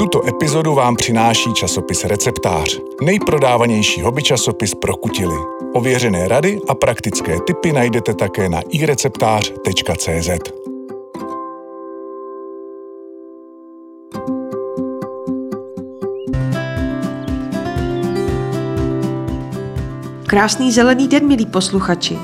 Tuto epizodu vám přináší časopis Receptář, nejprodávanější hobby časopis pro kutily. Ověřené rady a praktické tipy najdete také na ireceptář.cz. Krásný zelený den, milí posluchači.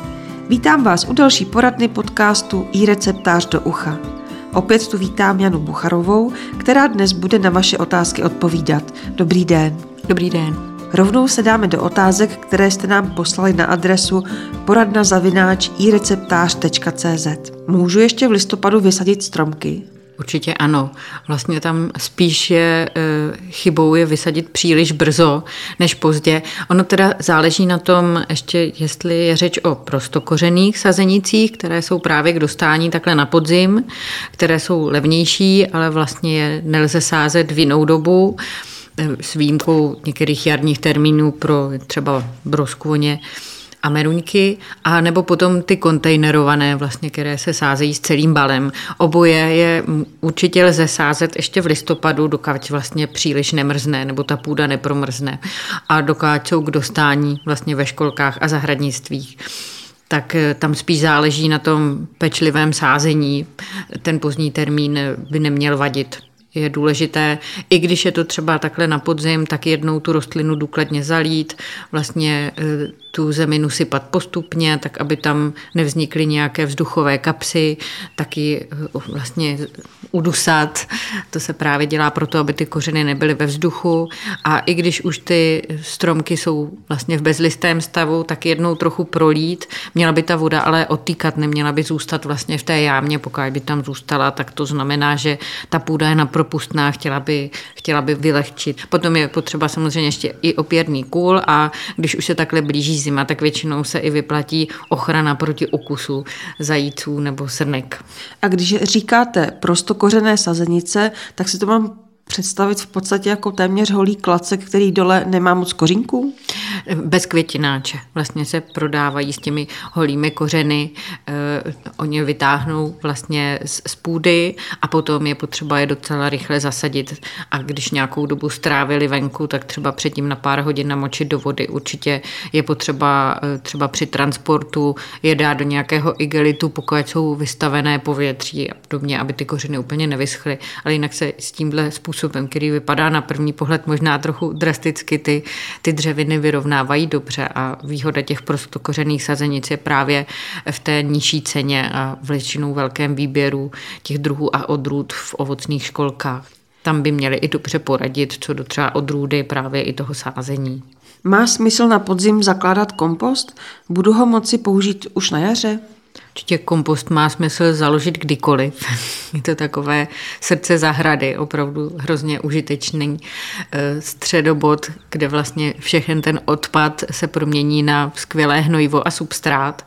Vítám vás u další poradny podcastu i receptář do ucha. Opět tu vítám Janu Bucharovou, která dnes bude na vaše otázky odpovídat. Dobrý den. Dobrý den. Rovnou se dáme do otázek, které jste nám poslali na adresu poradnazavináč ireceptář.cz. Můžu ještě v listopadu vysadit stromky? Určitě ano. Vlastně tam spíš je e, chybou je vysadit příliš brzo než pozdě. Ono teda záleží na tom ještě, jestli je řeč o prostokořených sazenicích, které jsou právě k dostání takhle na podzim, které jsou levnější, ale vlastně je nelze sázet v jinou dobu e, s výjimkou některých jarních termínů pro třeba broskvoně a meruňky, a nebo potom ty kontejnerované, vlastně, které se sázejí s celým balem. Oboje je určitě lze sázet ještě v listopadu, dokud vlastně příliš nemrzne, nebo ta půda nepromrzne a dokud jsou k dostání vlastně ve školkách a zahradnictvích tak eh, tam spíš záleží na tom pečlivém sázení. Ten pozdní termín by neměl vadit je důležité, i když je to třeba takhle na podzim, tak jednou tu rostlinu důkladně zalít, vlastně eh, tu zeminu sypat postupně, tak aby tam nevznikly nějaké vzduchové kapsy, taky eh, vlastně udusat. To se právě dělá proto, aby ty kořeny nebyly ve vzduchu. A i když už ty stromky jsou vlastně v bezlistém stavu, tak jednou trochu prolít. Měla by ta voda ale otýkat, neměla by zůstat vlastně v té jámě. Pokud by tam zůstala, tak to znamená, že ta půda je napropustná, chtěla by, chtěla by vylehčit. Potom je potřeba samozřejmě ještě i opěrný kůl a když už se takhle blíží zima, tak většinou se i vyplatí ochrana proti okusu zajíců nebo srnek. A když říkáte prostokořené sazenice, tak si to mám představit v podstatě jako téměř holý klacek, který dole nemá moc kořínků? Bez květináče. Vlastně se prodávají s těmi holými kořeny. Eh, oni vytáhnou vlastně z, půdy a potom je potřeba je docela rychle zasadit. A když nějakou dobu strávili venku, tak třeba předtím na pár hodin namočit do vody. Určitě je potřeba eh, třeba při transportu je dát do nějakého igelitu, pokud jsou vystavené povětří a podobně, aby ty kořeny úplně nevyschly. Ale jinak se s tímhle způsobem který vypadá na první pohled možná trochu drasticky, ty, ty dřeviny vyrovnávají dobře a výhoda těch prostokořených sazenic je právě v té nižší ceně a v většinou velkém výběru těch druhů a odrůd v ovocných školkách. Tam by měli i dobře poradit, co do třeba odrůdy právě i toho sázení. Má smysl na podzim zakládat kompost? Budu ho moci použít už na jaře? Určitě kompost má smysl založit kdykoliv. Je to takové srdce zahrady, opravdu hrozně užitečný eh, středobod, kde vlastně všechen ten odpad se promění na skvělé hnojivo a substrát.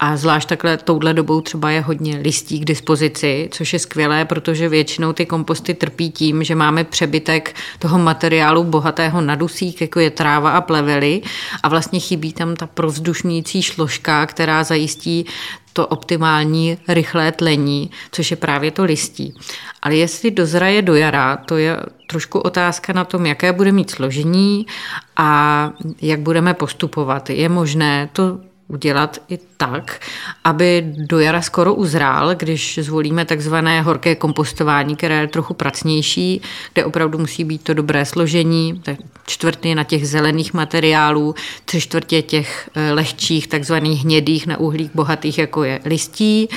A zvlášť takhle touhle dobou třeba je hodně listí k dispozici, což je skvělé, protože většinou ty komposty trpí tím, že máme přebytek toho materiálu bohatého na dusík, jako je tráva a plevely a vlastně chybí tam ta provzdušňující šložka, která zajistí to optimální rychlé tlení, což je právě to listí. Ale jestli dozraje do jara, to je trošku otázka na tom, jaké bude mít složení a jak budeme postupovat. Je možné to udělat i tak, aby do jara skoro uzrál, když zvolíme takzvané horké kompostování, které je trochu pracnější, kde opravdu musí být to dobré složení, čtvrtiny na těch zelených materiálů, tři čtvrtě těch eh, lehčích, takzvaných hnědých na uhlík bohatých, jako je listí.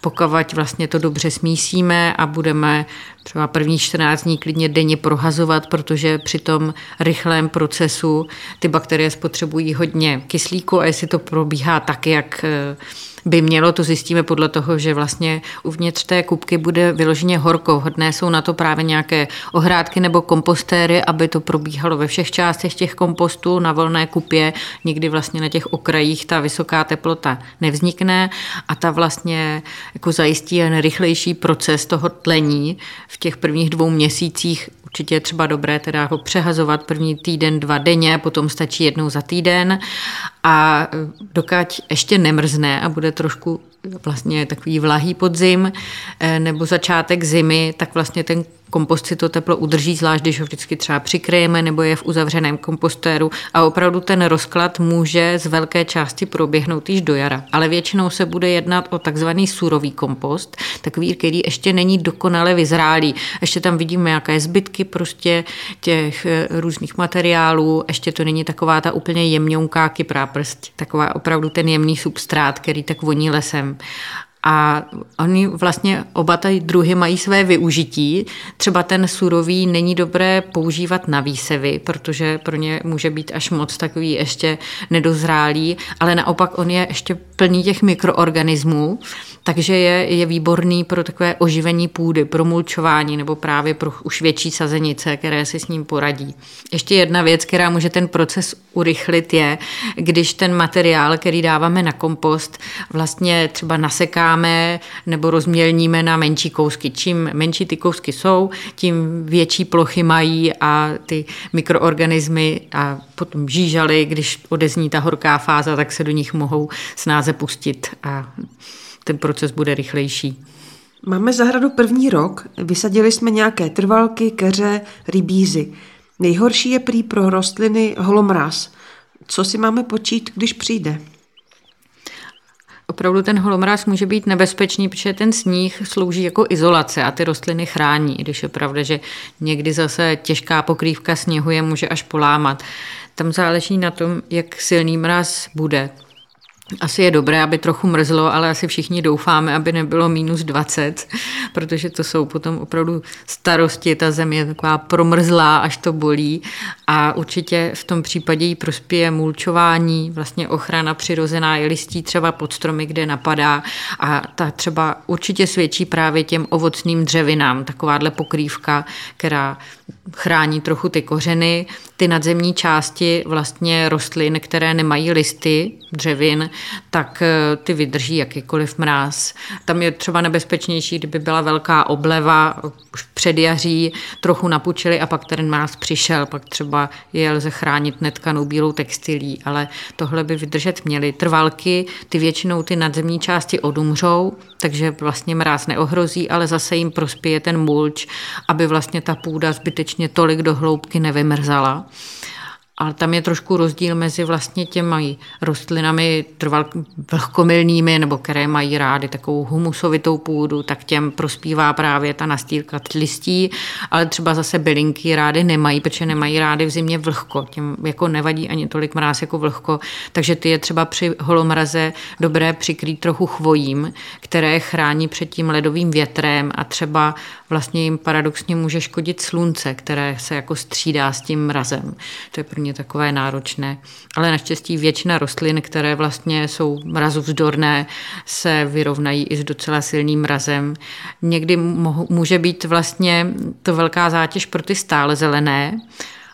Pokud vlastně to dobře smísíme a budeme třeba první 14 dní klidně denně prohazovat, protože při tom rychlém procesu ty bakterie spotřebují hodně kyslíku a jestli to probíhá tak, jak eh, by mělo, to zjistíme podle toho, že vlastně uvnitř té kupky bude vyloženě horko. Hodné jsou na to právě nějaké ohrádky nebo kompostéry, aby to probíhalo ve všech částech těch kompostů na volné kupě. Nikdy vlastně na těch okrajích ta vysoká teplota nevznikne a ta vlastně jako zajistí jen rychlejší proces toho tlení v těch prvních dvou měsících určitě je třeba dobré teda ho přehazovat první týden, dva denně, potom stačí jednou za týden. A dokud ještě nemrzne a bude trošku vlastně takový vlahý podzim eh, nebo začátek zimy, tak vlastně ten kompost si to teplo udrží, zvlášť když ho vždycky třeba přikryjeme nebo je v uzavřeném kompostéru a opravdu ten rozklad může z velké části proběhnout již do jara. Ale většinou se bude jednat o takzvaný surový kompost, takový, který ještě není dokonale vyzrálý. Ještě tam vidíme nějaké zbytky prostě těch eh, různých materiálů, ještě to není taková ta úplně jemňonká kyprá prst, taková opravdu ten jemný substrát, který tak voní lesem. A oni vlastně oba ty druhy mají své využití. Třeba ten surový není dobré používat na výsevy, protože pro ně může být až moc takový ještě nedozrálý, ale naopak on je ještě plný těch mikroorganismů, takže je, je výborný pro takové oživení půdy, pro mulčování nebo právě pro už větší sazenice, které si s ním poradí. Ještě jedna věc, která může ten proces urychlit, je, když ten materiál, který dáváme na kompost, vlastně třeba nasekáme nebo rozmělníme na menší kousky. Čím menší ty kousky jsou, tím větší plochy mají a ty mikroorganismy a potom žížaly, když odezní ta horká fáze, tak se do nich mohou snáze pustit a ten proces bude rychlejší. Máme zahradu první rok, vysadili jsme nějaké trvalky, keře, rybízy. Nejhorší je prý pro rostliny holomráz. Co si máme počít, když přijde? Opravdu ten holomráz může být nebezpečný, protože ten sníh slouží jako izolace a ty rostliny chrání, když je pravda, že někdy zase těžká pokrývka sněhu je může až polámat. Tam záleží na tom, jak silný mráz bude. Asi je dobré, aby trochu mrzlo, ale asi všichni doufáme, aby nebylo minus 20, protože to jsou potom opravdu starosti. Ta země je taková promrzlá, až to bolí. A určitě v tom případě jí prospěje mulčování, vlastně ochrana přirozená je listí třeba pod stromy, kde napadá. A ta třeba určitě svědčí právě těm ovocným dřevinám, takováhle pokrývka, která chrání trochu ty kořeny, ty nadzemní části vlastně rostlin, které nemají listy dřevin, tak eh, ty vydrží jakýkoliv mráz. Tam je třeba nebezpečnější, kdyby byla velká obleva, už předjaří, trochu napučili a pak ten mráz přišel, pak třeba je lze chránit netkanou bílou textilí, ale tohle by vydržet měly. Trvalky, ty většinou ty nadzemní části odumřou, takže vlastně mráz neohrozí, ale zase jim prospěje ten mulč, aby vlastně ta půda zbytečně tolik do hloubky nevymrzala. Ale tam je trošku rozdíl mezi vlastně těmi rostlinami trval vlhkomilnými, nebo které mají rády takovou humusovitou půdu, tak těm prospívá právě ta nastýlka listí, ale třeba zase bylinky rády nemají, protože nemají rády v zimě vlhko. Těm jako nevadí ani tolik mráz jako vlhko, takže ty je třeba při holomraze dobré přikrýt trochu chvojím, které chrání před tím ledovým větrem a třeba vlastně jim paradoxně může škodit slunce, které se jako střídá s tím mrazem. To je ně takové náročné. Ale naštěstí většina rostlin, které vlastně jsou mrazovzdorné, se vyrovnají i s docela silným mrazem. Někdy může být vlastně to velká zátěž pro ty stále zelené,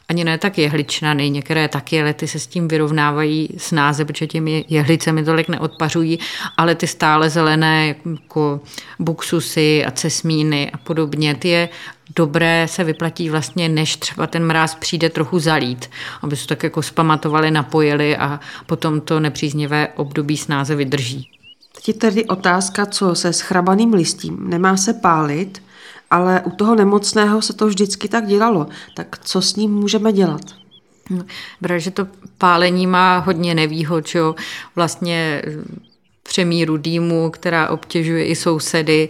ani ne tak jehličnany, některé taky, ale ty se s tím vyrovnávají snáze, protože těmi jehlicemi tolik neodpařují, ale ty stále zelené, jako buksusy a cesmíny a podobně, ty je dobré se vyplatí vlastně, než třeba ten mráz přijde trochu zalít, aby se tak jako spamatovali, napojili a potom to nepříznivé období snáze vydrží. Teď je tedy otázka, co se schrabaným listím. Nemá se pálit, ale u toho nemocného se to vždycky tak dělalo. Tak co s ním můžeme dělat? Protože to pálení má hodně nevýhod, že jo? Vlastně přemíru dýmu, která obtěžuje i sousedy.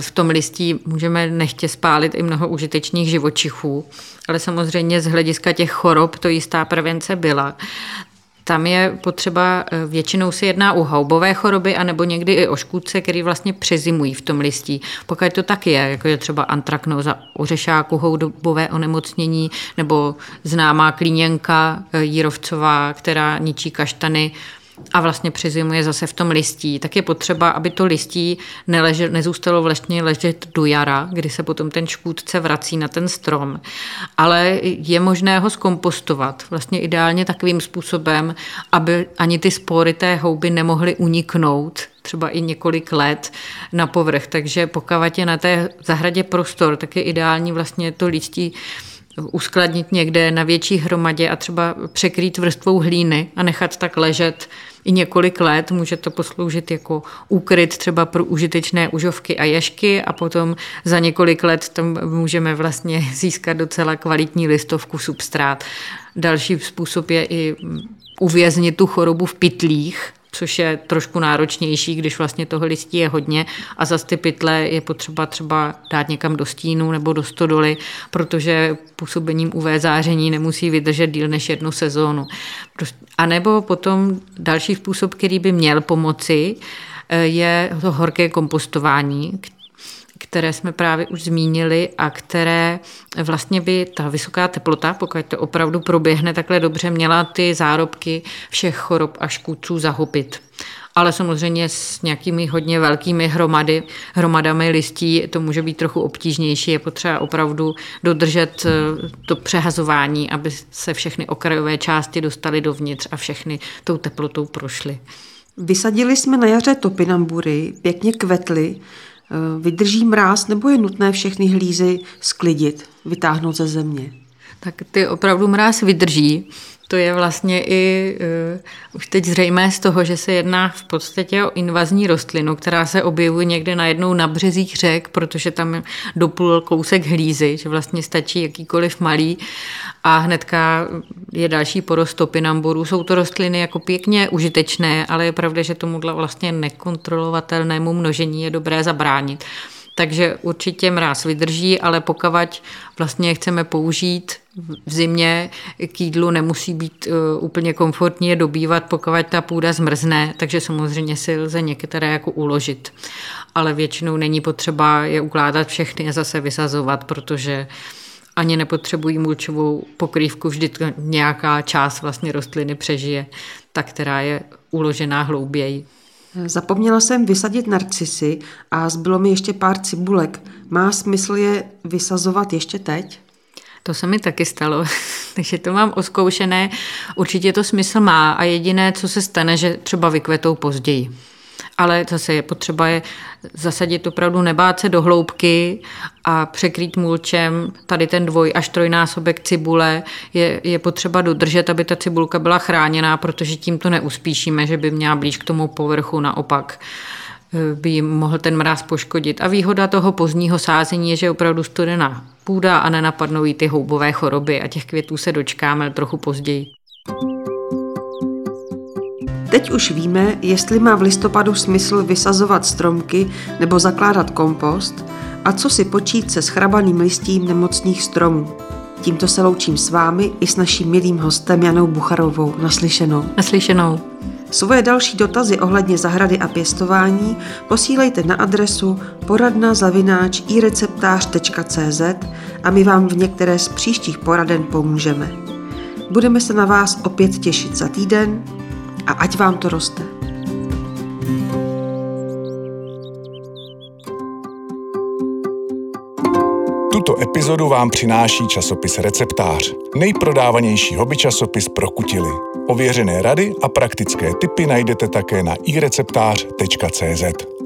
V tom listí můžeme nechtě spálit i mnoho užitečných živočichů, ale samozřejmě z hlediska těch chorob to jistá prevence byla. Tam je potřeba, eh, většinou se jedná o houbové choroby, anebo někdy i o škůdce, který vlastně přezimují v tom listí. Pokud to tak je, jako je třeba antraknoza ořešáku, houbové onemocnění, nebo známá klíněnka eh, jírovcová, která ničí kaštany, a vlastně přizimuje zase v tom listí, tak je potřeba, aby to listí neleže, nezůstalo vlastně ležet do jara, kdy se potom ten škůdce vrací na ten strom. Ale je možné ho zkompostovat vlastně ideálně takovým způsobem, aby ani ty spory té houby nemohly uniknout třeba i několik let na povrch. Takže pokud je na té zahradě prostor, tak je ideální vlastně to listí uskladnit někde na větší hromadě a třeba překrýt vrstvou hlíny a nechat tak ležet i několik let. Může to posloužit jako úkryt třeba pro užitečné užovky a ješky a potom za několik let tam můžeme vlastně získat docela kvalitní listovku substrát. Další způsob je i uvěznit tu chorobu v pytlích, což je trošku náročnější, když vlastně toho listí je hodně a za ty pytle je potřeba třeba dát někam do stínu nebo do stodoly, protože působením UV záření nemusí vydržet díl než jednu sezónu. A nebo potom další způsob, který by měl pomoci, eh, je to horké kompostování, které jsme právě už zmínili a které vlastně by ta vysoká teplota, pokud to opravdu proběhne takhle dobře, měla ty zárobky všech chorob a škůdců zahopit ale samozřejmě s nějakými hodně velkými hromady, hromadami listí to může být trochu obtížnější. Je potřeba opravdu dodržet eh, to přehazování, aby se všechny okrajové části dostaly dovnitř a všechny tou teplotou prošly. Vysadili jsme na jaře topinambury, pěkně kvetly, vydrží mráz nebo je nutné všechny hlízy sklidit, vytáhnout ze země? Tak ty opravdu mráz vydrží. To je vlastně i uh, už teď zřejmé z toho, že se jedná v podstatě o invazní rostlinu, která se objevuje někde najednou na březích řek, protože tam doplul kousek hlízy, že vlastně stačí jakýkoliv malý a hnedka je další porost topinamborů. Jsou to rostliny jako pěkně užitečné, ale je pravda, že tomuhle vlastně nekontrolovatelnému množení je dobré zabránit. Takže určitě mráz vydrží, ale pokud vlastně chceme použít v zimě k jídlu nemusí být uh, úplně komfortní je dobývat, pokud ta půda zmrzne, takže samozřejmě si lze některé jako uložit. Ale většinou není potřeba je ukládat všechny a zase vysazovat, protože ani nepotřebují mulčovou pokrývku, vždy nějaká část vlastně rostliny přežije, ta, která je uložená hlouběji. Zapomněla jsem vysadit narcisy a zbylo mi ještě pár cibulek. Má smysl je vysazovat ještě teď? To se mi taky stalo, takže to mám oskoušené. Určitě to smysl má a jediné, co se stane, že třeba vykvetou později ale zase je potřeba je zasadit opravdu nebát se do hloubky a překrýt mulčem. Tady ten dvoj až trojnásobek cibule je, je potřeba dodržet, aby ta cibulka byla chráněná, protože tím to neuspíšíme, že by měla blíž k tomu povrchu naopak by jim mohl ten mráz poškodit. A výhoda toho pozdního sázení je, že je opravdu studená půda a nenapadnou jí ty houbové choroby a těch květů se dočkáme trochu později. Teď už víme, jestli má v listopadu smysl vysazovat stromky nebo zakládat kompost a co si počít se schrabaným listím nemocných stromů. Tímto se loučím s vámi i s naším milým hostem Janou Bucharovou. Naslyšenou. Naslyšenou. Svoje další dotazy ohledně zahrady a pěstování posílejte na adresu poradna a my vám v některé z příštích poraden pomůžeme. Budeme se na vás opět těšit za týden a ať vám to roste. Tuto epizodu vám přináší časopis Receptář, nejprodávanější hobby časopis pro kutily. Ověřené rady a praktické tipy najdete také na ireceptář.cz.